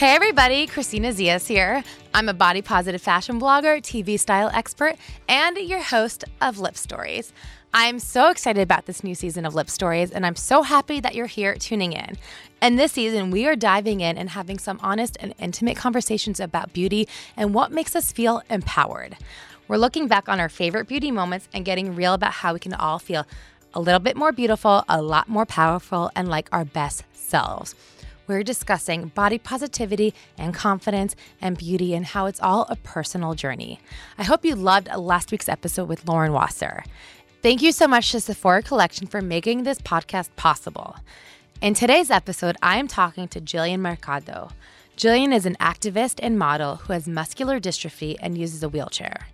Hey everybody, Christina Zias here. I'm a body positive fashion blogger, TV style expert, and your host of Lip Stories. I'm so excited about this new season of Lip Stories, and I'm so happy that you're here tuning in. And this season, we are diving in and having some honest and intimate conversations about beauty and what makes us feel empowered. We're looking back on our favorite beauty moments and getting real about how we can all feel a little bit more beautiful, a lot more powerful, and like our best selves we're discussing body positivity and confidence and beauty and how it's all a personal journey. I hope you loved last week's episode with Lauren Wasser. Thank you so much to Sephora Collection for making this podcast possible. In today's episode, I am talking to Jillian Mercado. Jillian is an activist and model who has muscular dystrophy and uses a wheelchair.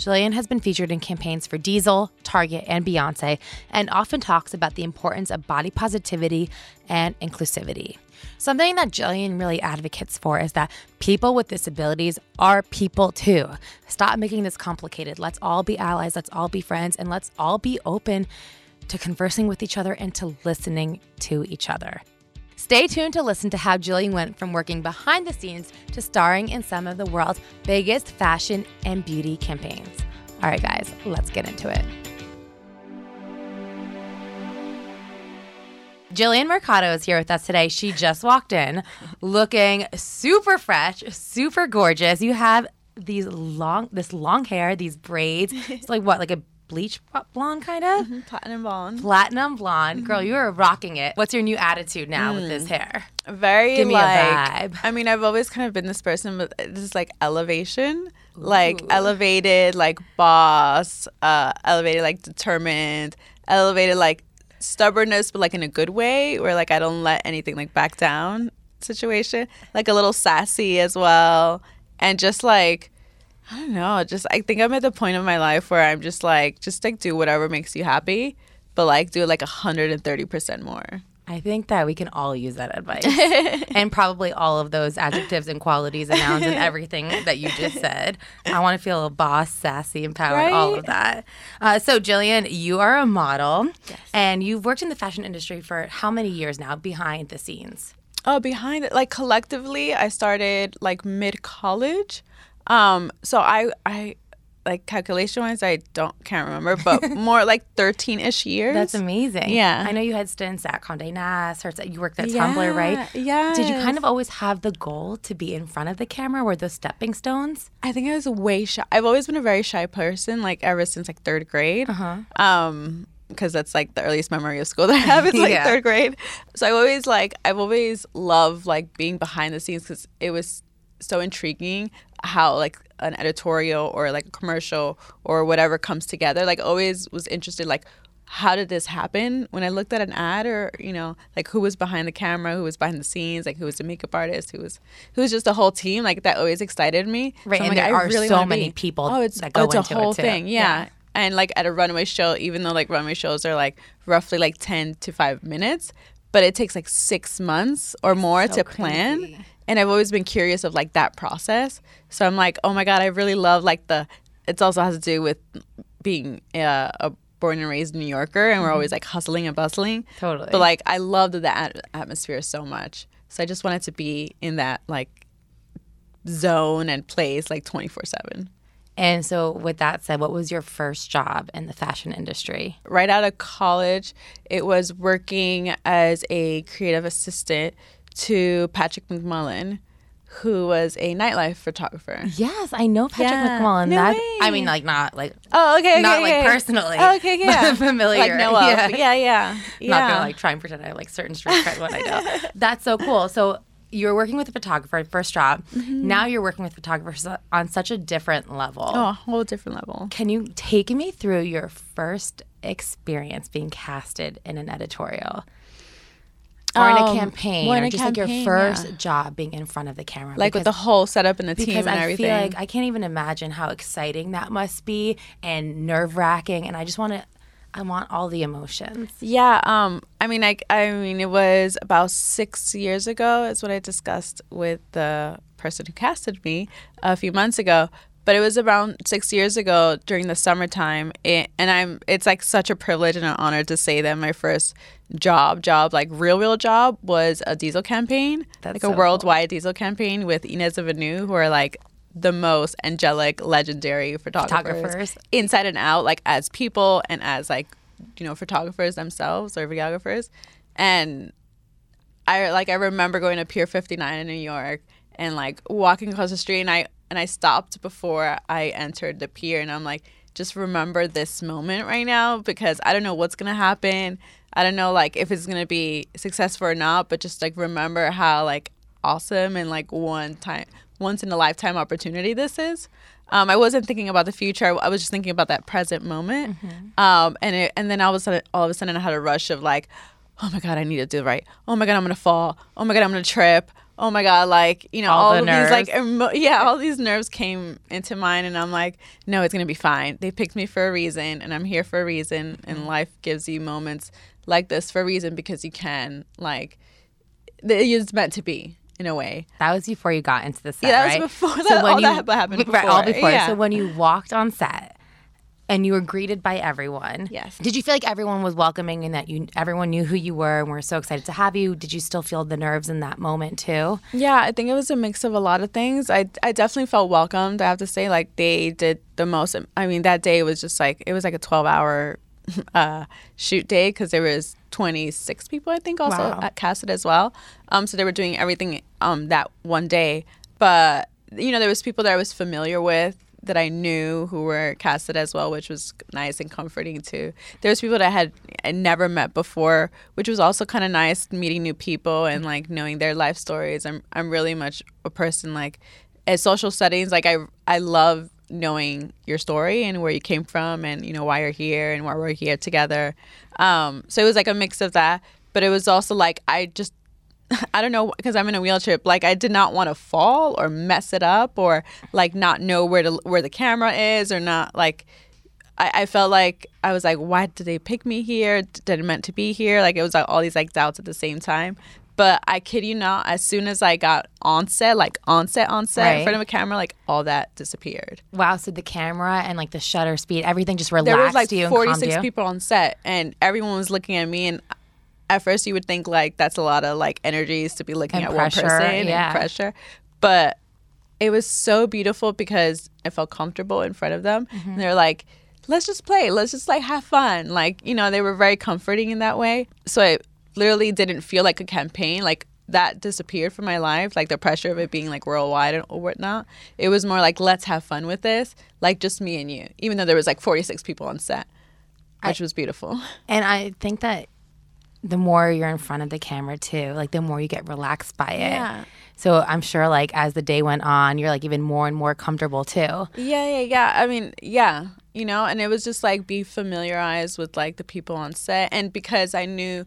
Jillian has been featured in campaigns for Diesel, Target, and Beyonce, and often talks about the importance of body positivity and inclusivity. Something that Jillian really advocates for is that people with disabilities are people too. Stop making this complicated. Let's all be allies, let's all be friends, and let's all be open to conversing with each other and to listening to each other. Stay tuned to listen to how Jillian went from working behind the scenes to starring in some of the world's biggest fashion and beauty campaigns. All right, guys, let's get into it. Jillian Mercado is here with us today. She just walked in looking super fresh, super gorgeous. You have these long this long hair, these braids. It's like what, like a bleach blonde kind of? Mm-hmm. Platinum blonde. Platinum blonde. Mm-hmm. Girl, you are rocking it. What's your new attitude now mm. with this mm. hair? Very Give me like, a vibe. I mean, I've always kind of been this person with this like elevation. Ooh. Like elevated, like boss, uh, elevated, like determined, elevated, like stubbornness, but like in a good way, where like I don't let anything like back down situation. Like a little sassy as well. And just like I don't know, just I think I'm at the point of my life where I'm just like, just like do whatever makes you happy, but like do it like 130% more. I think that we can all use that advice. and probably all of those adjectives and qualities and nouns and everything that you just said. I want to feel a boss, sassy, empowered, right? all of that. Uh, so, Jillian, you are a model yes. and you've worked in the fashion industry for how many years now behind the scenes? Oh, behind it, like collectively, I started like mid college. Um, so I, I, like calculation wise, I don't can't remember, but more like thirteen ish years. That's amazing. Yeah, I know you had stints at Condé Nast, or you worked at yeah, Tumblr, right? Yeah. Did you kind of always have the goal to be in front of the camera? Were those stepping stones? I think I was way shy. I've always been a very shy person, like ever since like third grade. Uh-huh. Um, because that's like the earliest memory of school that I have is like yeah. third grade. So I always like I've always loved like being behind the scenes because it was so intriguing how like an editorial or like a commercial or whatever comes together. Like always was interested like how did this happen? When I looked at an ad or, you know, like who was behind the camera, who was behind the scenes, like who was the makeup artist, who was who was just the whole team, like that always excited me. Right. So and like, there I are really so many be. people oh, it's, that oh, go oh, it's into a whole it thing. Yeah. yeah. And like at a runway show, even though like runway shows are like roughly like ten to five minutes, but it takes like six months or more so to plan. And I've always been curious of like that process. So I'm like, oh my god, I really love like the. It also has to do with being uh, a born and raised New Yorker, and we're always mm-hmm. like hustling and bustling. Totally. But like, I love the atmosphere so much. So I just wanted to be in that like zone and place like 24 7. And so, with that said, what was your first job in the fashion industry? Right out of college, it was working as a creative assistant to Patrick McMullen, who was a nightlife photographer. Yes, I know Patrick yeah. McMullen. No that, way. I mean, like not like oh okay, okay not okay. like personally. Oh, okay, yeah, familiar. Like know yeah. yeah, yeah, yeah. Not gonna like try and pretend I have like certain street cred when I know. That's so cool. So you're working with a photographer first job. Mm-hmm. Now you're working with photographers on such a different level. Oh, a whole different level. Can you take me through your first experience being casted in an editorial? Or in a um, campaign, or, or just campaign, like your first yeah. job being in front of the camera, like because, with the whole setup and the team and I everything. Feel like I can't even imagine how exciting that must be and nerve wracking, and I just want to. I want all the emotions. Yeah, um, I mean, I, I mean, it was about six years ago. Is what I discussed with the person who casted me a few months ago. But it was around six years ago during the summertime. It, and I'm, it's like such a privilege and an honor to say that my first job, job, like real, real job was a diesel campaign, That's like so a cool. worldwide diesel campaign with Inez and Vinoodh, who are like the most angelic, legendary photographers, Photographers. inside and out, like as people and as like, you know, photographers themselves or videographers. And I like I remember going to Pier 59 in New York and like walking across the street and I and I stopped before I entered the pier and I'm like just remember this moment right now because I don't know what's going to happen. I don't know like if it's going to be successful or not, but just like remember how like awesome and like one time once in a lifetime opportunity this is. Um, I wasn't thinking about the future. I, was just thinking about that present moment. Um, and it, and then all of a sudden, all of a sudden, I had a rush of like, oh my god, I need to do it right. Oh my god, I'm gonna fall. Oh my god, I'm gonna trip. Oh my god, like you know, All all, the these like nerves. emo- yeah, all these nerves came into mine, and I'm like, no, it's gonna be fine. They picked me for a reason, and I'm here for a reason. And mm-hmm. life gives you moments like this for a reason because you can like, it's meant to be in a way. That was before you got into the set, Yeah, that was right? before that- all that happened Right, all before, before. yeah. So when you walked on set and you were greeted by everyone, Yes. Did you feel like everyone was welcoming and that you everyone knew who you were and were so excited to have you? Did you still feel the nerves in that moment too? Yeah, I think it was a mix of a lot of things. I, I definitely felt welcomed. I have to say, like they did the most. I mean, that day was just like it was like a twelve hour uh, shoot day because there was twenty six people I think also Wow. at casted as well. Um, so they were doing everything um that one day. But you know, there was people that I was familiar with that I knew who were casted as well, which was nice and comforting too. There was people that I had I never met before, which was also kind of nice meeting new people and like knowing their life stories. I'm I'm really much a person like at social settings like I I love knowing your story and where you came from and you know why you're here and why we're here together. Um, so it was like a mix of that, but it was also like I just I don't know because I'm in a wheelchair. Like I did not want to fall or mess it up or like not know where to where the camera is or not like. I, I felt like I was like, why did they pick me here? Did it meant to be here? Like it was like all these like doubts at the same time. But I kid you not, as soon as I got on set, like on set, on set Right. in front of a camera, like all that disappeared. Wow, so the camera and like the shutter speed, everything just relaxed There was like you 46 people on set, and everyone was looking at me. And at first, you would think like that's a lot of like energies to be looking And at pressure, one person yeah. and pressure. But it was so beautiful because I felt comfortable in front of them. Mm-hmm. And they're like, let's just play. Let's just like have fun. Like, you know, they were very comforting in that way. So it literally didn't feel like a campaign. Like that disappeared from my life. Like the pressure of it being like worldwide and- or whatnot. It was more like, let's have fun with this. Like just me and you. Even though there was like 46 people on set, which was beautiful. And I think that the more you're in front of the camera too, like the more you get relaxed by it. Yeah. So I'm sure like as the day went on, you're like even more and more comfortable too. Yeah, yeah, yeah. I mean, yeah, you know, and it was just like be familiarized with like the people on set, and because I knew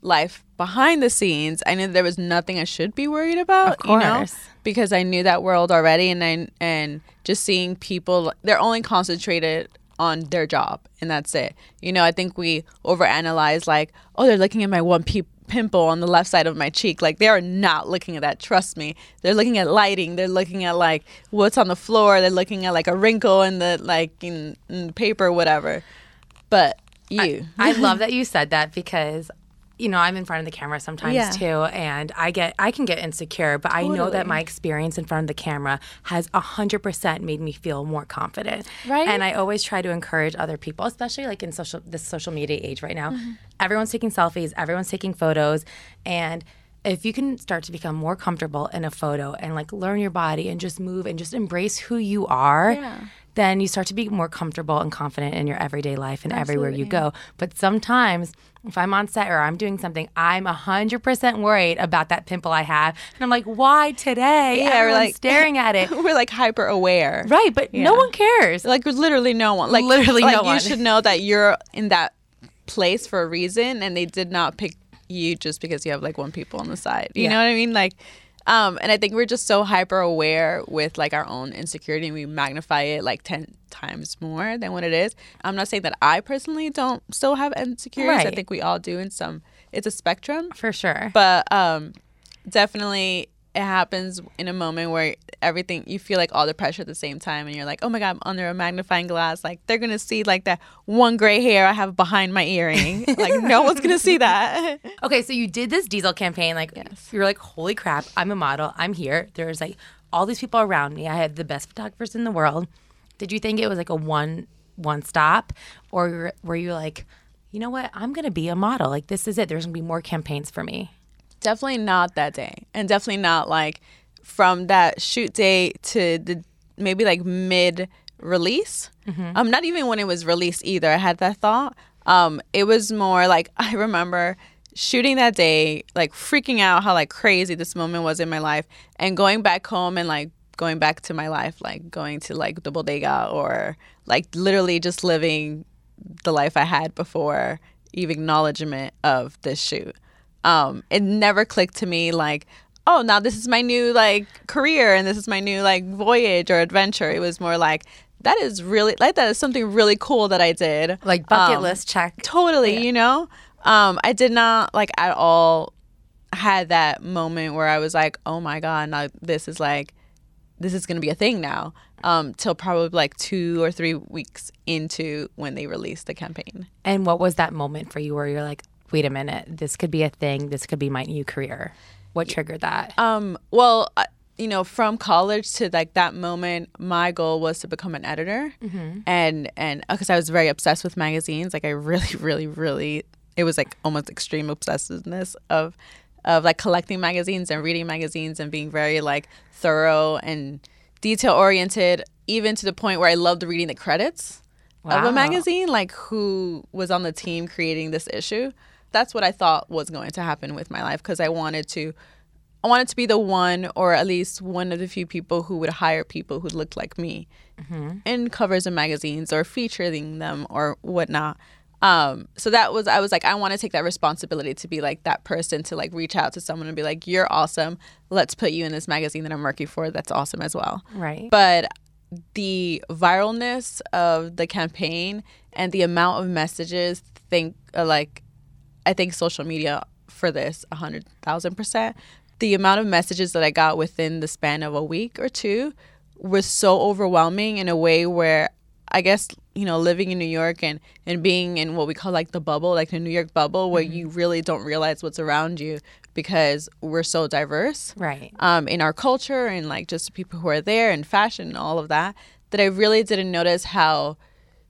life behind the scenes, I knew there was nothing I should be worried about. Of you know, course. because I knew that world already, and I and just seeing people, they're only concentrated on their job, and that's it. You know, I think we overanalyze like, oh, they're looking at my one pe- pimple on the left side of my cheek. Like they are not looking at that. Trust me. They're looking at lighting. They're looking at like what's on the floor. They're looking at like a wrinkle in the like in, in the paper, whatever. But you, I love that you said that because you know, I'm in front of the camera sometimes Yeah. too and I get I can get insecure, but I know that my experience in front of the camera has 100% made me feel more confident. Right. And I always try to encourage other people, especially like in social this social media age right now. Mm-hmm. Everyone's taking selfies, everyone's taking photos and if you can start to become more comfortable in a photo and like learn your body and just move and just embrace who you are, Yeah. Then you start to be more comfortable and confident in your everyday life and everywhere you go. But sometimes if I'm on set or I'm doing something, I'm 100% worried about that pimple I have. And I'm like, why today? Yeah, we're like- staring at it. we're like hyper aware. right, but no one cares. Like literally no one. Like Literally like no you one. should know that you're in that place for a reason, and they did not pick you just because you have like one people on the side. You Yeah. know what I mean? Like, um, and I think we're just so hyper aware with like our own insecurity, and we magnify it like ten times more than what it is. I'm not saying that I personally don't still have insecurities. I think we all do in some. It's a spectrum For sure. but um definitely it happens in a moment where everything you feel like all the pressure at the same time and you're like oh my god i'm under a magnifying glass. Like they're gonna see like that one gray hair i have behind my earring. Like no one's gonna see that. Okay so you did this diesel campaign like yes. you're like holy crap i'm a model i'm here. There's like all these people around me. I had the best photographers in the world. Did you think it was like a one one stop? Or were you like you know what? I'm gonna be a model. Like this is it. There's gonna be more campaigns for me Definitely not that day. And definitely not like from that shoot day to the maybe like mid release. Mm-hmm. Um, not even when it was released either. I had that thought. Um, it was more like I remember shooting that day, like freaking out how like crazy this moment was in my life, and going back home and like going back to my life, like going to like the bodega or like literally just living the life I had before even acknowledgement of this shoot um, it never clicked to me like, oh, now this is my new like career and this is my new like voyage or adventure. It was more like that is really like that is something really cool that I did. Like bucket um, list check. Totally, yeah. you know. Um, I did not like at all had that moment where I was like, oh my god, now this is like this is gonna be a thing now. Um, till probably like two or three weeks into when they released the campaign. And what was that moment for you where you're like, wait a minute, this could be a thing. This could be my new career. What triggered that? Um, well, you know, from college to like that moment, my goal was to become an editor, mm-hmm. and and because uh, I was very obsessed with magazines, like I really, really, really, it was like almost extreme obsessiveness of of like collecting magazines and reading magazines and being very like thorough and detail oriented, even to the point where I loved reading the credits wow. of a magazine, like who was on the team creating this issue that's what I thought was going to happen with my life because I wanted to I wanted to be the one or at least one of the few people who would hire people who looked like me mm-hmm. in covers of magazines or featuring them or whatnot. Um, so that was I was like I want to take that responsibility to be like that person to like reach out to someone and be like you're awesome. Let's put you in this magazine that I'm working for. That's awesome as well. Right. But the viralness of the campaign and the amount of messages think uh, like I think social media for this 100,000%. The amount of messages that I got within the span of a week or two was so overwhelming in a way where I guess, you know, living in New York and, and being in what we call like the bubble, like the New York bubble, where mm-hmm. you really don't realize what's around you because we're so diverse. Right. Um, in our culture and like just people who are there and fashion and all of that, that I really didn't notice how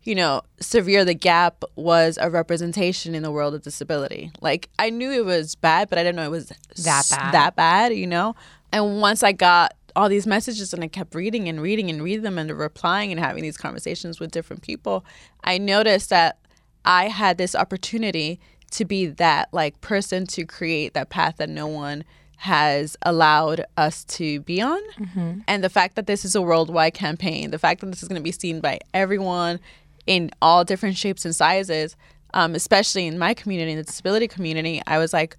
you know, severe the gap was a representation in the world of disability. Like I knew it was bad, but I didn't know it was that bad. That bad, you know. And once I got all these messages and I kept reading and reading and reading them and replying and having these conversations with different people, I noticed that I had this opportunity to be that like person to create that path that no one has allowed us to be on. Mm-hmm. And the fact that this is a worldwide campaign, the fact that this is going to be seen by everyone in all different shapes and sizes, um, especially in my community, in the disability community, I was like,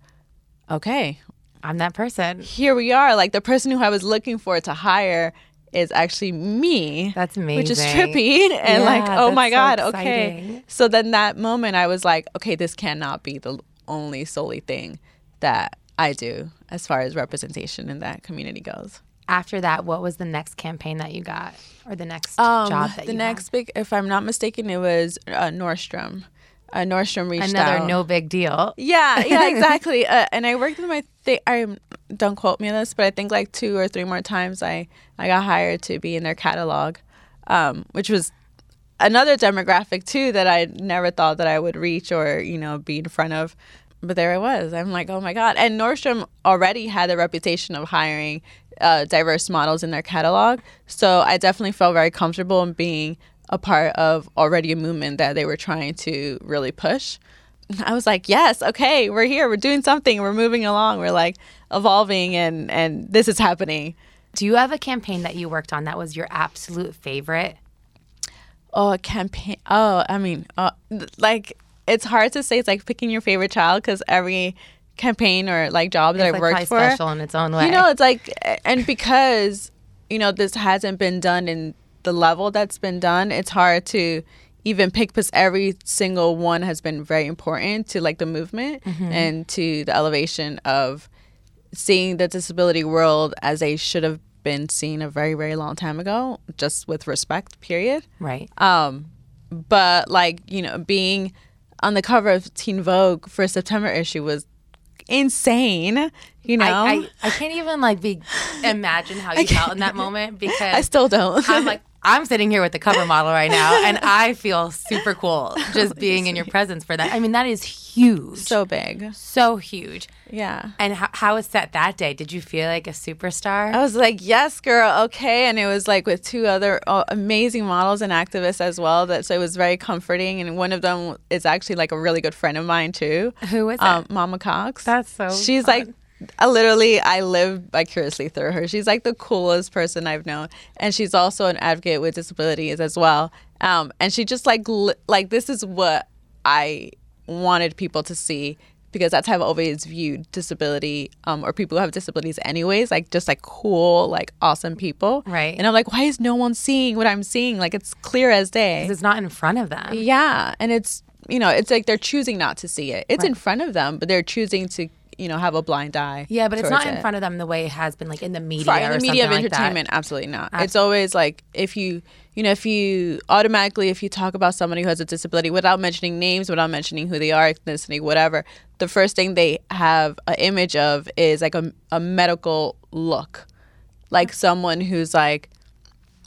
okay, I'm that person. Here we are. Like the person who I was looking for to hire is actually me. That's amazing. Which is trippy. And yeah, like, oh my God, so okay. So then that moment I was like, okay, this cannot be the only solely thing that I do as far as representation in that community goes after that, what was the next campaign that you got, or the next um, job that you got? the you next had? big? If I'm not mistaken, it was uh, Nordstrom. Uh, Nordstrom reached Another out. no big deal. Yeah, yeah, exactly. uh, and I worked with my. Th- I don't quote me on this, but I think like two or three more times I I got hired to be in their catalog, um, which was another demographic too that I never thought that I would reach or you know be in front of but there I was. I'm like, oh my god! And Nordstrom already had a reputation of hiring uh, diverse models in their catalog, so I definitely felt very comfortable in being a part of already a movement that they were trying to really push. I was like, yes, okay, we're here, we're doing something, we're moving along, we're like evolving, and and this is happening. Do you have a campaign that you worked on that was your absolute favorite? Oh, a campaign. Oh, I mean, uh, like it's hard to say it's like picking your favorite child because every campaign or like job that it's I've like worked for special in its own way. You know, it's like and because you know this hasn't been done in the level that's been done, it's hard to even pick because every single one has been very important to like the movement mm-hmm. and to the elevation of seeing the disability world as they should have been seen a very very long time ago, just with respect. Period. Right. Um, but like you know, being on the cover of Teen Vogue for a September issue was insane. You know, I, I, I can't even like be imagine how you felt in that moment because I still don't. I'm like I'm sitting here with the cover model right now, and I feel super cool just being in your presence for that. I mean, that is huge, so big, so huge. Yeah. And how, how was that that day? Did you feel like a superstar? I was like, yes, girl, okay. And it was like with two other uh, amazing models and activists as well. That so it was very comforting. And one of them is actually like a really good friend of mine too. Who is um, it? Mama Cax. That's so. She's fun. like I literally I live vicariously through her. She's like the coolest person I've known, and she's also an advocate with disabilities as well. Um, and she just like li- like this is what I wanted people to see because that's how I've always viewed disability um, or people who have disabilities anyways like just like cool like awesome people Right. and I'm like why is no one seeing what I'm seeing like it's clear as day it's not in front of them. yeah, and it's you know it's like they're choosing not to see it. It's in front of them, but they're choosing to you know have a blind eye. Yeah, but it's not in it. front of them the way it has been, like in the media Right, in or the media of like that. entertainment, absolutely not. It's always like if you you know if you automatically if you talk about somebody who has a disability without mentioning names, without mentioning who they are, ethnicity, whatever, the first thing they have an image of is like a, a medical look, like mm. someone who's like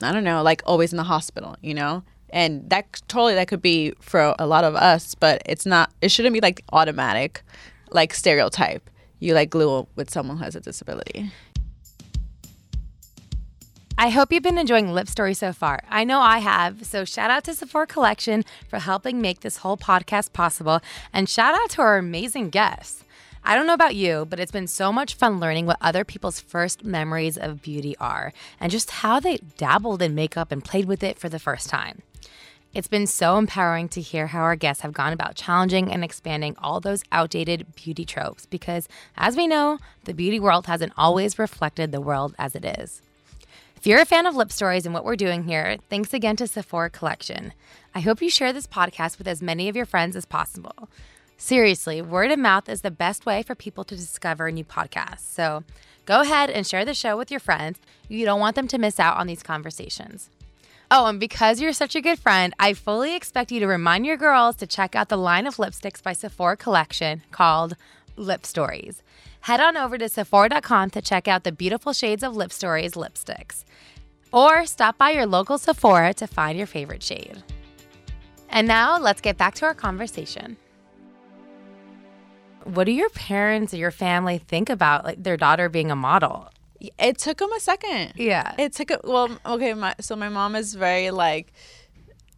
I don't know, like always in the hospital, you know? And that totally that could be for a lot of us, but it's not it shouldn't be like automatic like stereotype. You like glue with someone who has a disability. I hope you've been enjoying Lip Story so far. I know I have. So shout out to Sephora Collection for helping make this whole podcast possible, and shout out to our amazing guests. I don't know about you, but it's been so much fun learning what other people's first memories of beauty are and just how they dabbled in makeup and played with it for the first time. It's been so empowering to hear how our guests have gone about challenging and expanding all those outdated beauty tropes because, as we know, the beauty world hasn't always reflected the world as it is. If you're a fan of Lip Stories and what we're doing here, thanks again to Sephora Collection. I hope you share this podcast with as many of your friends as possible. Seriously, word of mouth is the best way for people to discover new podcasts. So go ahead and share the show with your friends. You don't want them to miss out on these conversations. Oh, and because you're such a good friend, I fully expect you to remind your girls to check out the line of lipsticks by Sephora Collection called Lip Stories. Head on over to Sephora.com to check out the beautiful shades of Lip Stories lipsticks. Or stop by your local Sephora to find your favorite shade. And now let's get back to our conversation. What do your parents or your family think about like their daughter being a model? It took him a second. Yeah. It took a well, okay, my so my mom is very like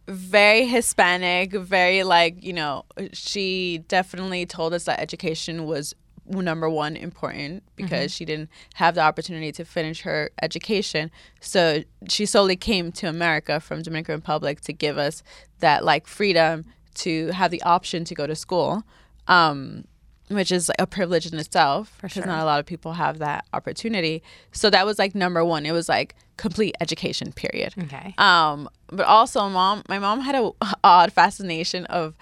very Hispanic, very like, you know, she definitely told us that education was number one important because she didn't have the opportunity to finish her education. So she solely came to America from Dominican Republic to give us that like freedom to have the option to go to school. Um, which is a privilege in itself because sure. not a lot of people have that opportunity. So that was like number one. It was like complete education period. Okay. Um, but also, mom, my mom had a odd fascination of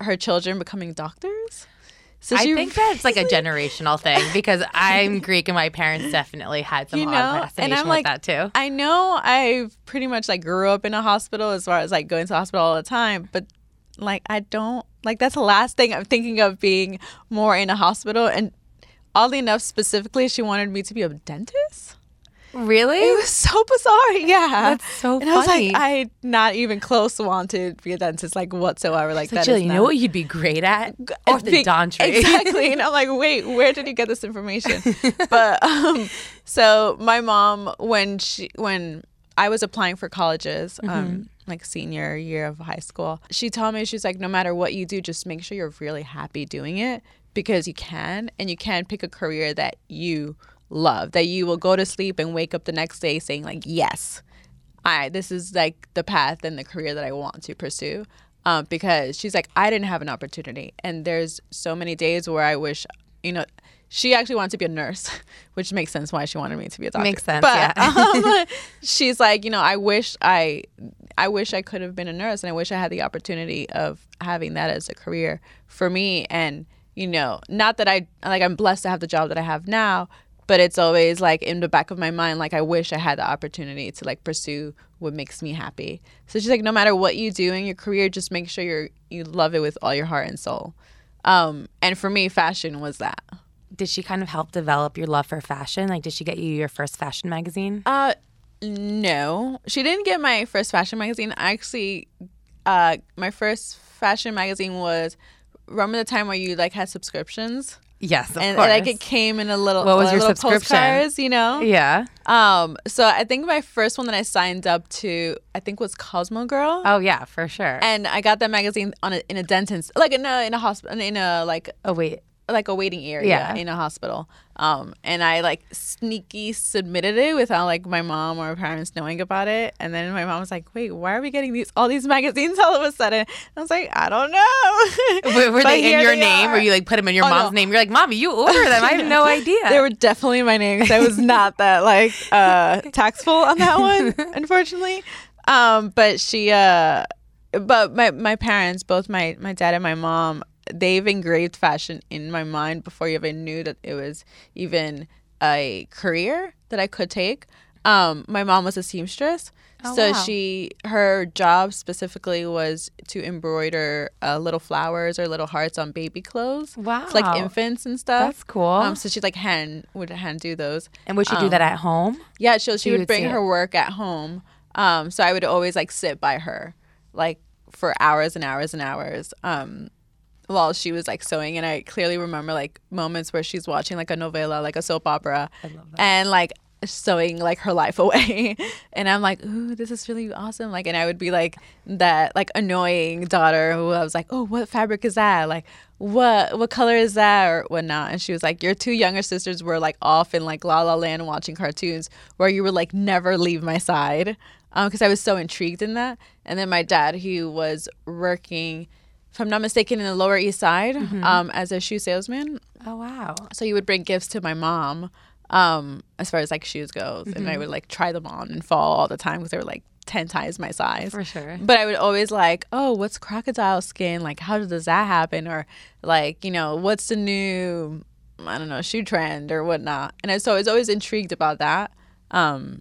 her children becoming doctors. So I think that's like a generational thing because I'm Greek and my parents definitely had some You odd know, and fascination I'm with like- that too. I know I pretty much like grew up in a hospital as far as like going to the hospital all the time, but like I don't like that's the last thing I'm thinking of being more in a hospital. And oddly enough, specifically, she wanted me to be a dentist. Really? It was so bizarre. Yeah, That's so and I was like, I not even close wanted to be a dentist like whatsoever. Like So that Jill, you not- know what you'd be great at? It's Orthodontry. Exactly. And I'm like, wait, where did you get this information? but um, so my mom, when she when I was applying for colleges, Mm-hmm. um, like senior year of high school, she told me she's like, no matter what you do, just make sure you're really happy doing it because you can, and you can pick a career that you love, that you will go to sleep and wake up the next day saying like, yes, I this is like the path and the career that I want to pursue. Um, because she's like, I didn't have an opportunity, and there's so many days where I wish, you know, she actually wanted to be a nurse, which makes sense why she wanted me to be a doctor. Makes sense, But yeah. um, she's like, you know, I wish I, I wish I could have been a nurse, and I wish I had the opportunity of having that as a career for me. And you know, not that I like I'm blessed to have the job that I have now, but it's always like in the back of my mind, like I wish I had the opportunity to like pursue what makes me happy. So she's like, no matter what you do in your career, just make sure you're you love it with all your heart and soul. Um, and for me, fashion was that. Did she kind of help develop your love for fashion? Like, did she get you your first fashion magazine? Uh, no, she didn't get my first fashion magazine. I actually, uh, my first fashion magazine was remember the time where you like had subscriptions. Yes, of and course. like it came in a little. What was a your little subscription? Postcards, you know. yeah. Um. So I think my first one that I signed up to, I think was Cosmo Girl. Oh yeah, for sure. And I got that magazine on a, in a dentist, like in a in a hospital, in a like oh wait, like a waiting area Yeah. in a hospital. Um, and I like sneaky submitted it without like my mom or parents knowing about it. And then my mom was like, "Wait, why are we getting these all these magazines all of a sudden?" I was like, "I don't know." were, were they in your they name, are. or you like put them in your Oh, mom's no. name? You're like, mommy, you order them. I have no idea. They were definitely my names. I was not that like uh tactful on that one, unfortunately. Um, but she uh but my my parents, both my my dad and my mom, they've engraved fashion in my mind before you even knew that it was even a career that I could take. Um, my mom was a seamstress. Oh, so wow. she her job specifically was to embroider uh, little flowers or little hearts on baby clothes. Wow. Like infants and stuff. That's cool. Um, so she like hand would hand do those. and would she do um, that at home? Yeah, so she you would would bring her it. work at home. Um, so I would always like sit by her, like for hours and hours and hours. Um, while she was like sewing, and I clearly remember like moments where she's watching like a novela, like a soap opera, and like sewing like her life away. And i'm like ooh this is really awesome. Like and i would be like that like annoying daughter who i was like oh what fabric is that? Like what what color is that? or whatnot and she was like your two younger sisters were like off in like la la land watching cartoons where you were like never leave my side. Um, because i was so intrigued in that. And then my dad he was working if i'm not mistaken in the lower east side um, as a shoe salesman. Oh wow. so you would bring gifts to my mom um as far as like shoes goes and i would like try them on and fall all the time because they were like 10 times my size. For sure. but i would always like oh what's crocodile skin? Like how does that happen? Or like you know what's the new i don't know shoe trend or whatnot? And I, so i was always intrigued about that um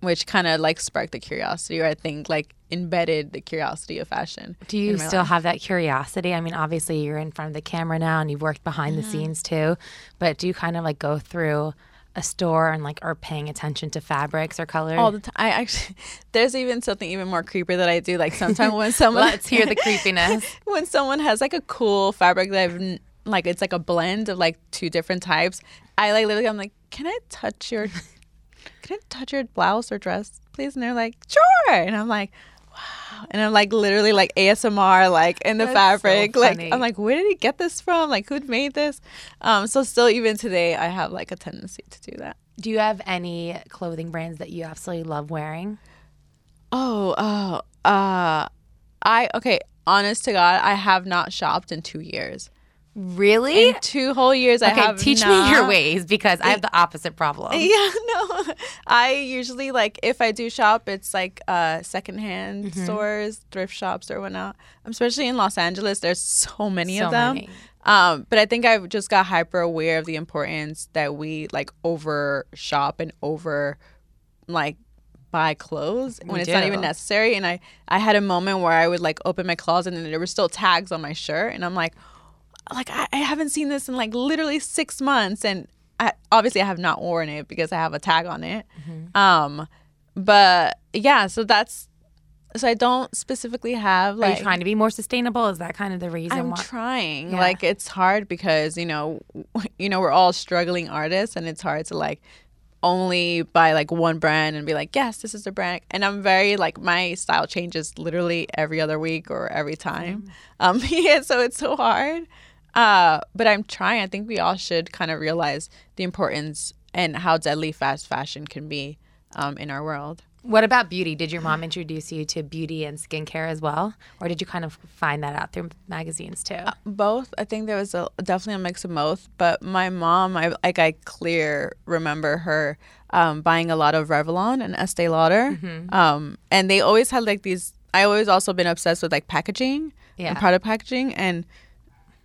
which kind of like sparked the curiosity or i think like embedded the curiosity of fashion Do you still life. have that curiosity? I mean, obviously you're in front of the camera now and you've worked behind the mm-hmm. scenes too, but do you kind of like go through a store and like are paying attention to fabrics or colors? all the time. I actually, there's even something even more creepy that I do. Like sometimes when someone, Let's hear the creepiness. when someone has like a cool fabric that I've like, it's like a blend of like two different types. I like literally, I'm like, can I touch your, can I touch your blouse or dress, please? And they're like, sure. And I'm like, wow. And I'm like literally like ASMR, like in the That's so fabric. like. I'm like, where did he get this from? Like who made this? Um, so still even today, I have like a tendency to do that. Do you have any clothing brands that you absolutely love wearing? Oh, oh, uh, I okay. Honest to God, I have not shopped in two years. Really? In two whole years, I have okay, teach me your ways because I have the opposite problem. Yeah, no. I usually like if I do shop, it's like uh secondhand Mm-hmm. stores, thrift shops, or whatnot. Especially in Los Angeles, there's so many So of them. many. Um, but I think I've just got hyper aware of the importance that we like over shop and over like buy clothes when We it's not even necessary. And I I had a moment where I would like open my closet and there were still tags on my shirt, and I'm like, like I, I haven't seen this in like literally six months, and I, obviously I have not worn it because I have a tag on it. Mm-hmm. Um, but yeah, so that's so I don't specifically have Are like you trying to be more sustainable? Is that kind of the reason why? I'm why? trying. Yeah. Like it's hard because you know, you know, we're all struggling artists, and it's hard to like only buy like one brand and be like, yes, this is the brand. And I'm very like my style changes literally every other week or every time. Um, yeah, so it's so hard. Uh, but I'm trying. I think we all should kind of realize the importance and how deadly fast fashion can be um, in our world. What about beauty? Did your mom introduce you to beauty and skincare as well? Or did you kind of find that out through magazines too? both i think there was a definitely a mix of both but my mom i like i clear remember her um, buying a lot of revlon and estee lauder Mm-hmm. um, and they always had like these i always also been obsessed with like packaging Yeah. and product packaging and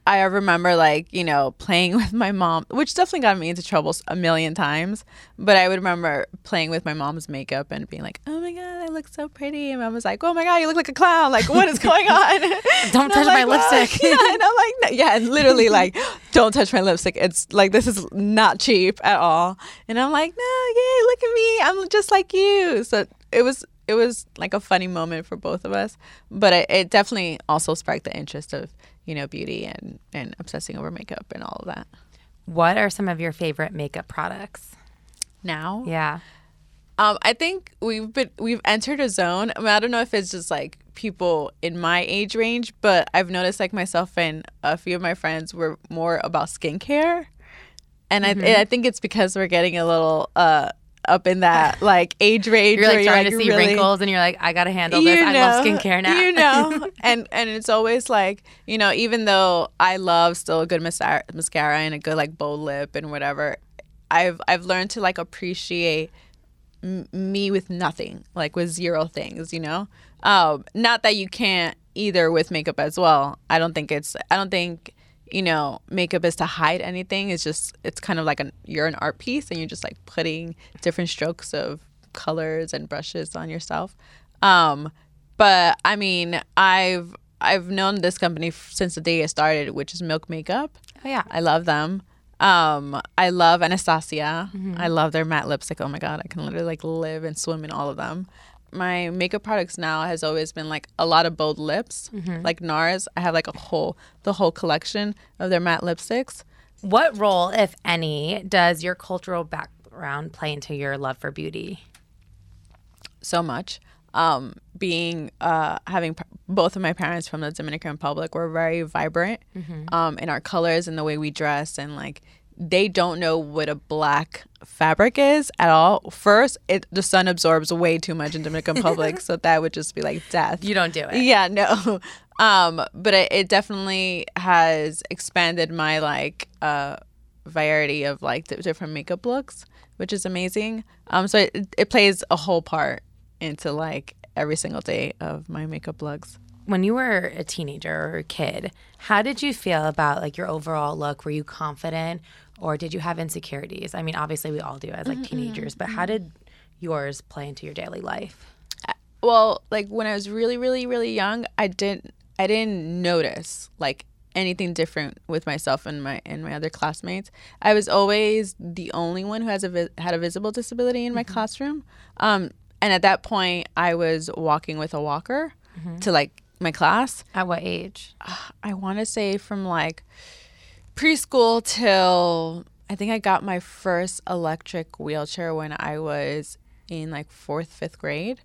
I remember like, you know, playing with my mom, which definitely got me into trouble a million times. But I would remember playing with my mom's makeup and being like, oh my God, I look so pretty. And mom was like, oh my God, you look like a clown. Like, what is going on? don't touch my lipstick. yeah, and I'm like, yeah, and literally like, don't touch my lipstick. It's like, this is not cheap at all. And I'm like, no, yay, look at me. I'm just like you. So it was, it was like a funny moment for both of us. But it, it definitely also sparked the interest of, you know, beauty and, and obsessing over makeup and all of that. What are some of your favorite makeup products? Now? Yeah. Um, I think we've been we've entered a zone. I mean, I don't know if it's just like people in my age range, but I've noticed like myself and a few of my friends were more about skincare, and mm-hmm. I I think it's because we're getting a little uh up in that like age range. You're like trying you're, like, to see really, wrinkles, and you're like, I gotta handle this. Know, I love skincare now. You know, and and it's always like you know, even though I love still a good mascara, mascara and a good like bold lip and whatever, I've I've learned to like appreciate m- me with nothing, like with zero things, you know? Um, not that you can't either with makeup as well. I don't think it's, I don't think, you know, makeup is to hide anything. It's just, it's kind of like an, you're an art piece and you're just like putting different strokes of colors and brushes on yourself. Um, but I mean, I've, I've known this company since the day it started, which is Milk Makeup. Oh yeah, I love them. Um, I love Anastasia. Mm-hmm. I love their matte lipstick. Oh my god, I can literally like live and swim in all of them. My makeup products now has always been like a lot of bold lips, mm-hmm. like NARS. I have like a whole the whole collection of their matte lipsticks. What role, if any, does your cultural background play into your love for beauty? So much. Um, being uh, having p- both of my parents from the Dominican Republic were very vibrant mm-hmm. um, in our colors and the way we dress and like they don't know what a black fabric is at all. First, it the sun absorbs way too much in Dominican Republic, so that would just be like death. You don't do it. Yeah, no. Um, but it, it definitely has expanded my like uh variety of like different makeup looks, which is amazing. Um, so it it plays a whole part into like every single day of my makeup looks. When you were a teenager or a kid, how did you feel about like your overall look? Were you confident or did you have insecurities? I mean, obviously we all do as like mm-hmm. teenagers, but how did yours play into your daily life? Uh, well, like when I was really really really young, I didn't I didn't notice like anything different with myself and my and my other classmates. I was always the only one who has a vi- had a visible disability in my mm-hmm. classroom. Um, and at that point, I was walking with a walker mm-hmm. to like my class. At what age? I want to say from like preschool till I think I got my first electric wheelchair when I was in like fourth, fifth grade.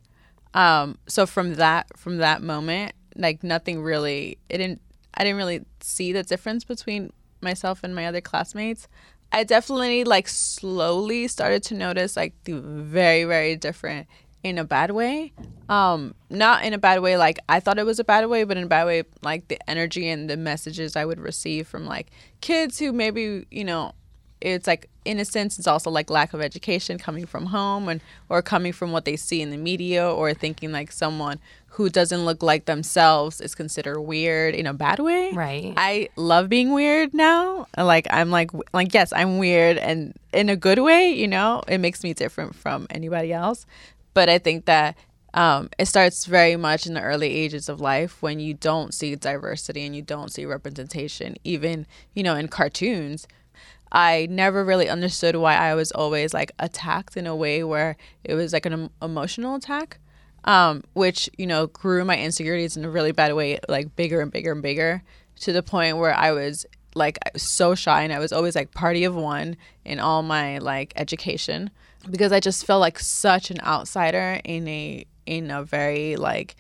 Um, so from that from that moment, like nothing really it didn't I didn't really see the difference between myself and my other classmates. I definitely like slowly started to notice like the very, very different in a bad way. Um, not in a bad way like I thought it was a bad way, but in a bad way like the energy and the messages I would receive from like kids who maybe, you know, it's like innocence it's also like lack of education coming from home and or coming from what they see in the media or thinking like someone who doesn't look like themselves is considered weird in a bad way. Right. I love being weird now. Like I'm like like yes, I'm weird and in a good way, you know. It makes me different from anybody else. But I think that um, it starts very much in the early ages of life when you don't see diversity and you don't see representation, even, you know, in cartoons. I never really understood why I was always like attacked in a way where it was like an emotional attack, um, which, you know, grew my insecurities in a really bad way, like bigger and bigger and bigger to the point where I was like so shy and I was always like party of one in all my like education because I just felt like such an outsider in a in a very like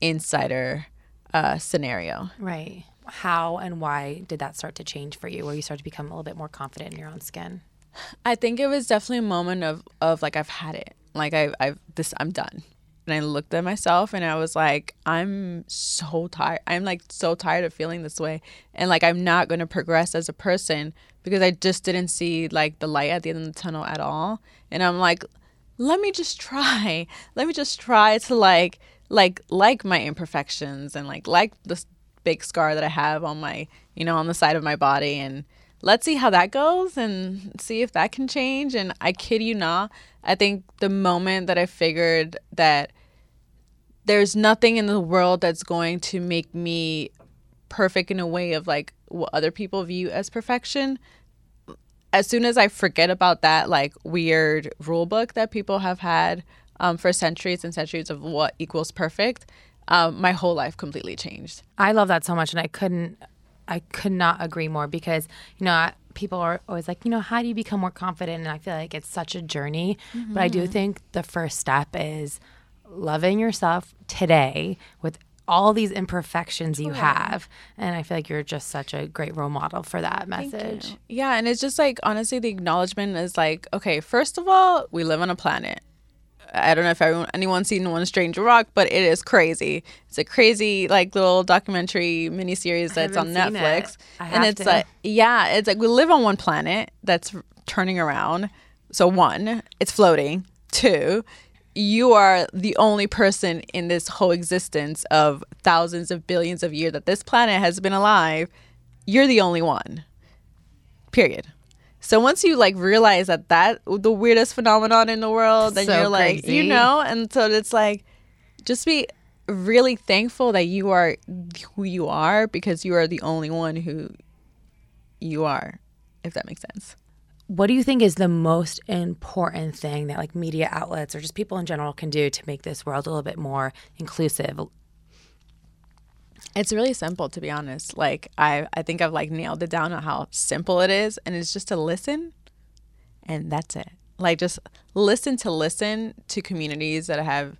insider uh, scenario. Right. How and why did that start to change for you, where you started to become a little bit more confident in your own skin? I think it was definitely a moment of of like I've had it. Like I I've this I'm done. And I looked at myself and I was like, I'm so tired. I'm like so tired of feeling this way. And like I'm not gonna progress as a person because I just didn't see like the light at the end of the tunnel at all. And I'm like, let me just try. Let me just try to like like like my imperfections and like like this big scar that I have on my, you know, on the side of my body. And let's see how that goes and see if that can change. And I kid you not, I think the moment that I figured that there's nothing in the world that's going to make me perfect in a way of like what other people view as perfection. As soon as i forget about that like weird rule book that people have had um, for centuries and centuries of what equals perfect um, my whole life completely changed. I love that so much, and I couldn't, I could not agree more because you know I- people are always like, you know, how do you become more confident? And I feel like it's such a journey, but I do think the first step is loving yourself today with all these imperfections you have, and I feel like you're just such a great role model for that message. Yeah, and it's just like honestly, the acknowledgement is like, okay, first of all, we live on a planet. I don't know if everyone, anyone's seen One Strange Rock, but it is crazy. It's a crazy like little documentary miniseries that's on Netflix, it. And it's to. like yeah, it's like we live on one planet that's turning around. So one, it's floating. Two, you are the only person in this whole existence of thousands of billions of years that this planet has been alive. You're the only one period so once you like realize that that the weirdest phenomenon in the world then So you're like crazy. you know and so it's like just be really thankful that you are who you are because you are the only one who you are if that makes sense What do you think is the most important thing that like media outlets or just people in general can do to make this world a little bit more inclusive? It's really simple to be honest. Like I I think I've like nailed it down on how simple it is and it's just to listen and that's it. Like just listen to listen to communities that have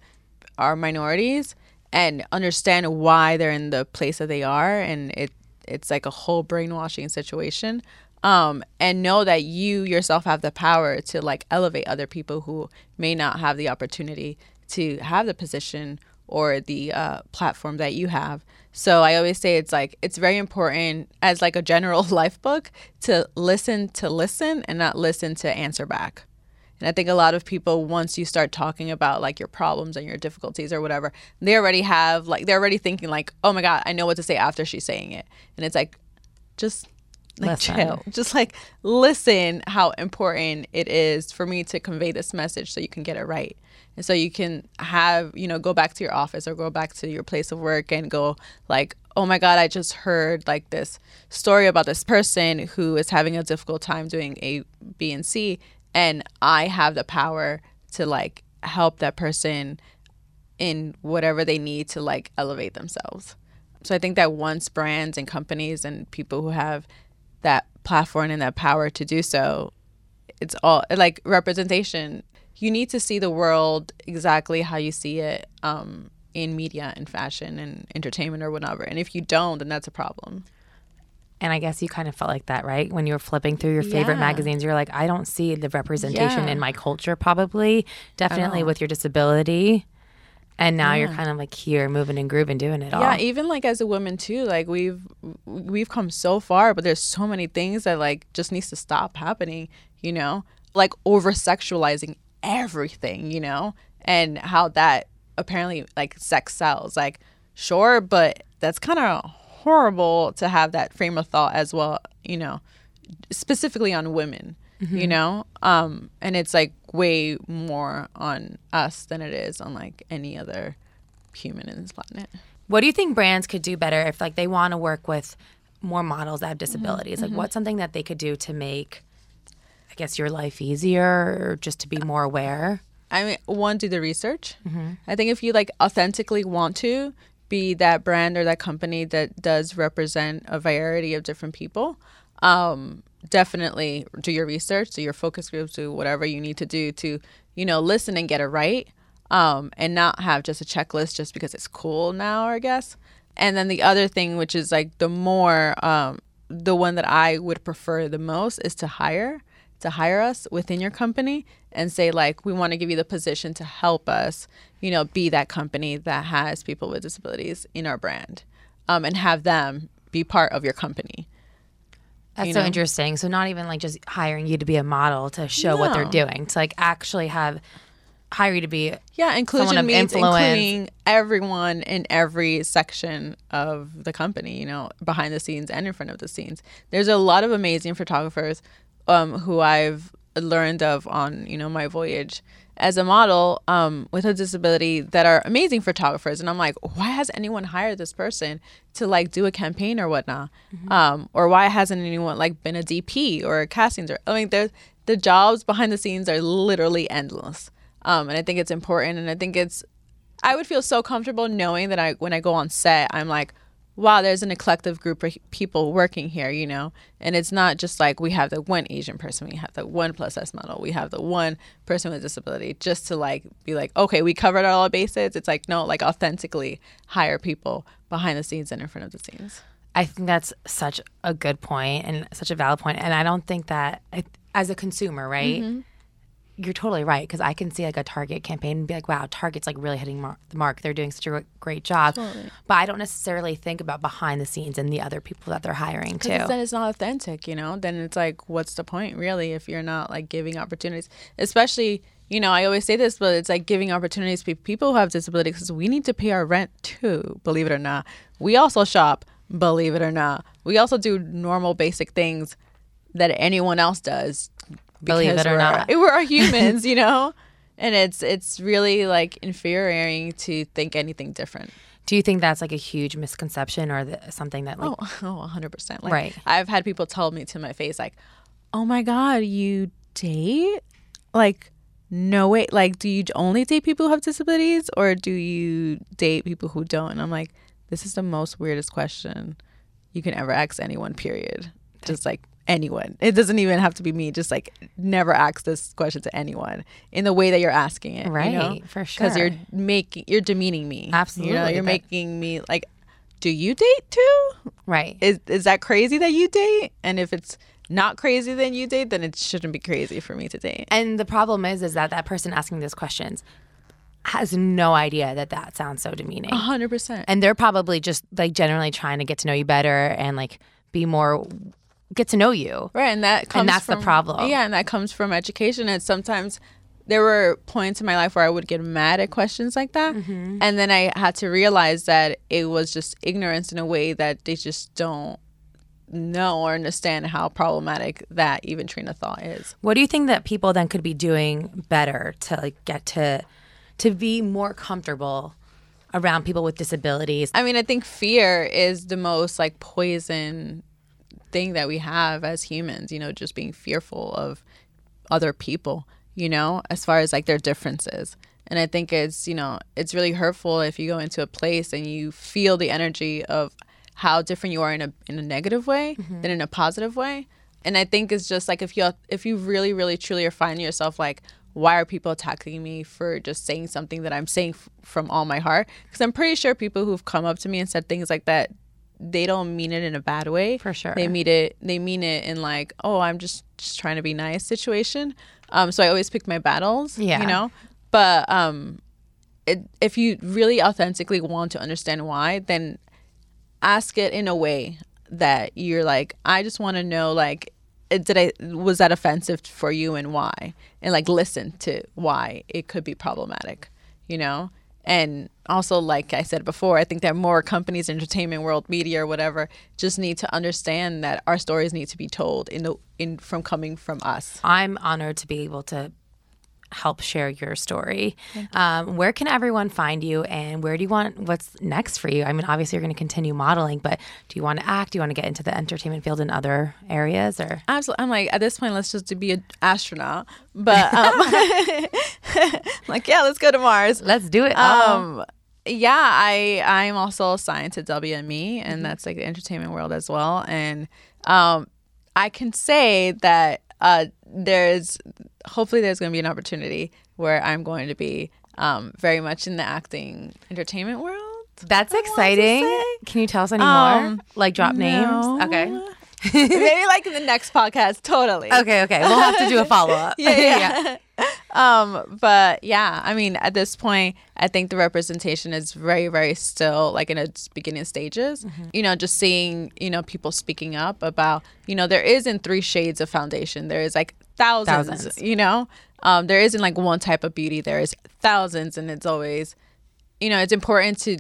are minorities and understand why they're in the place that they are and it it's like a whole brainwashing situation. Um, and know that you yourself have the power to like elevate other people who may not have the opportunity to have the position or the uh, platform that you have. So I always say it's like it's very important as like a general life book to listen to listen and not listen to answer back. And I think a lot of people, once you start talking about like your problems and your difficulties or whatever, they already have like they're already thinking like, oh my god, I know what to say after she's saying it, and it's like, just like Listen. chill, just like listen how important it is for me to convey this message so you can get it right, and so you can have you know go back to your office or go back to your place of work and go like, oh my god, I just heard like this story about this person who is having a difficult time doing A, B, and C, and I have the power to like help that person in whatever they need to like elevate themselves. So I think that once brands and companies and people who have that platform and that power to do so, it's all like representation. You need to see the world exactly how you see it um, in media and fashion and entertainment or whatever. And if you don't, then that's a problem. And I guess you kind of felt like that, right? When you were flipping through your favorite Yeah. magazines, you're like, I don't see the representation Yeah. in my culture, probably. Definitely with your disability. And now you're kind of like here, moving and grooving, doing it all. Yeah, even like as a woman too, like we've we've come so far, but there's so many things that like just needs to stop happening, you know? Like over sexualizing everything, you know? And how that apparently like sex sells. Like sure, but that's kind of horrible to have that frame of thought as well, you know, specifically on women, you know? Um and it's like way more on us than it is on like any other human in this planet. What do you think brands could do better if like they want to work with more models that have disabilities? Mm-hmm. Like what's something that they could do to make I guess your life easier or just to be more aware? I mean, one, do the research. I think if you like authentically want to be that brand or that company that does represent a variety of different people, um, definitely do your research, do your focus groups, do whatever you need to do to, you know, listen and get it right, um, and not have just a checklist just because it's cool now, I guess. And then the other thing, which is like the more, um, the one that I would prefer the most is to hire to hire us within your company and say like we want to give you the position to help us you know be that company that has people with disabilities in our brand um, and have them be part of your company That's You so interesting. So not even like just hiring you to be a model to show what they're doing, to like actually have hire you to be yeah inclusion of means influence. including everyone in every section of the company you know behind the scenes and in front of the scenes there's a lot of amazing photographers um, who i've learned of on you know my voyage as a model um, with a disability that are amazing photographers. And i'm like why has anyone hired this person to like do a campaign or whatnot? Um, or why hasn't anyone like been a dp or a casting director? I mean there's the jobs behind the scenes are literally endless. Um, and i think it's important. And i think it's i would feel so comfortable knowing that i when i go on set i'm like wow there's an eclectic group of people working here you know and it's not just like we have the one asian person we have the one plus s model we have the one person with disability just to like be like okay we covered all our bases it's like no like authentically hire people behind the scenes and in front of the scenes I think that's such a good point and such a valid point. And I don't think that as a consumer, right? Mm-hmm. You're totally right because I can see like a Target campaign and be like, "Wow, Target's like really hitting mar- the mark. They're doing such a gr- great job." But I don't necessarily think about behind the scenes and the other people that they're hiring too. Then it's not authentic, you know? Then it's like, what's the point, really, if you're not like giving opportunities? Especially, you know, I always say this, but it's like giving opportunities to people who have disabilities because we need to pay our rent too, believe it or not. We also shop, believe it or not. We also do normal, basic things that anyone else does. Believe it or not. We're all humans, you know? And it's it's really like infuriating to think anything different. Do you think that's like a huge misconception or the, something that like Oh, oh, 100%. Like, Right. I've had people tell me to my face, like, oh my God, you date? Like, no way. Like, do you only date people who have disabilities or do you date people who don't? And I'm like, this is the most weirdest question you can ever ask anyone, period. Just like anyone. It doesn't even have to be me. Just like never ask this question to anyone in the way that you're asking it. Right, You know? for Because you're making, you're demeaning me. Absolutely. You know, you're making me like, do you date too? right? is is that crazy that you date? And if it's not crazy then you date, then it shouldn't be crazy for me to date. And the problem is, is that that person asking those questions has no idea that that sounds so demeaning. Hundred percent. and they're probably just like generally trying to get to know you better and like be more get to know you Right, and that comes And that's the problem. Yeah, and that comes from education. And sometimes there were points in my life where I would get mad at questions like that, Mm-hmm. and then I had to realize that it was just ignorance in a way that they just don't know or understand how problematic that even train of thought is. what do you think that people then could be doing better to like get to to be more comfortable around people with disabilities I mean, I think fear is the most like poison thing that we have as humans, you know, just being fearful of other people, you know, as far as like their differences. And I think it's, you know, it's really hurtful if you go into a place and you feel the energy of how different you are in a in a negative way mm-hmm. than in a positive way. And I think it's just like if you if you really really truly are finding yourself like why are people attacking me for just saying something that I'm saying f- from all my heart? Because I'm pretty sure people who've come up to me and said things like that, they don't mean it in a bad way. For sure. They mean it. They mean it in like, oh, I'm just just trying to be nice situation. Um, so I always pick my battles. Yeah. You know, but um, it, if you really authentically want to understand why, then ask it in a way that you're like, I just want to know, like, did I was that offensive for you and why? And like listen to why it could be problematic, you know. And also, like I said before, I think that more companies, entertainment world, media, or whatever, just need to understand that our stories need to be told in the in from coming from us. i'm honored to be able to help share your story um, where can everyone find you and where do you want what's next for you i mean obviously you're going to continue modeling but do you want to act do you want to get into the entertainment field in other areas or Absolutely. I'm like, at this point, let's just be an astronaut. But um, like, yeah, let's go to Mars. let's do it um, yeah, I I'm also assigned to WME, and that's like the entertainment world as well. And um, I can say that uh, there's hopefully there's going to be an opportunity where I'm going to be um, very much in the acting entertainment world. That's I exciting. Can you tell us any Um, more? Like drop no. names? Okay. Maybe like in the next podcast, totally. Okay, okay. We'll have to do a follow up. yeah, yeah. um, but yeah, I mean, at this point, I think the representation is very, very still like in its beginning stages. Mm-hmm. You know, just seeing, you know, people speaking up about, you know, there is in three shades of foundation. There is like thousands, thousands. you know? Um, there isn't like one type of beauty. There is thousands and it's always, you know, it's important to,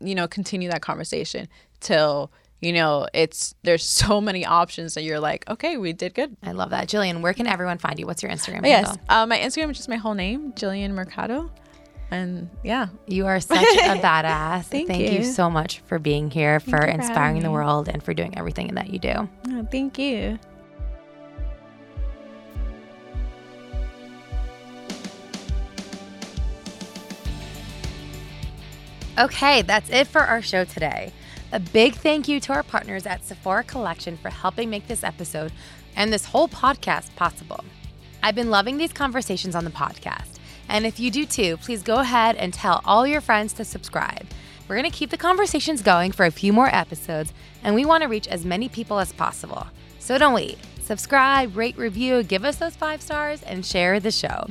you know, continue that conversation till you know, it's there's so many options that you're like, okay, we did good. I love that. Jillian, where can everyone find you? What's your Instagram? yes, uh, my Instagram is just my whole name, Jillian Mercado. And yeah, you are such a badass. thank, thank you. you. so much for being here, thank for inspiring for the world, and for doing everything that you do. Oh, thank you. Okay, that's it for our show today. A big thank you to our partners at Sephora Collection for helping make this episode and this whole podcast possible. I've been loving these conversations on the podcast, and if you do too, please go ahead and tell all your friends to subscribe. We're going to keep the conversations going for a few more episodes, and we want to reach as many people as possible. So don't wait. Subscribe, rate, review, give us those five stars, and share the show.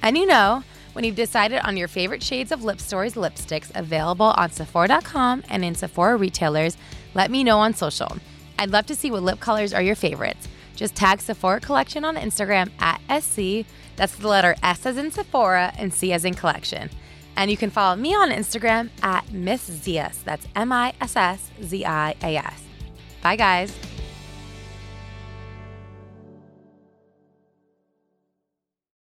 And you know, when you've decided on your favorite shades of Lip Stories lipsticks available on Sephora.com and in Sephora retailers, let me know on social. I'd love to see what lip colors are your favorites. Just tag Sephora Collection on Instagram at SC. That's the letter S as in Sephora and C as in collection. And you can follow me on Instagram at Miss Zias. That's M I S S Z I A S. Bye, guys.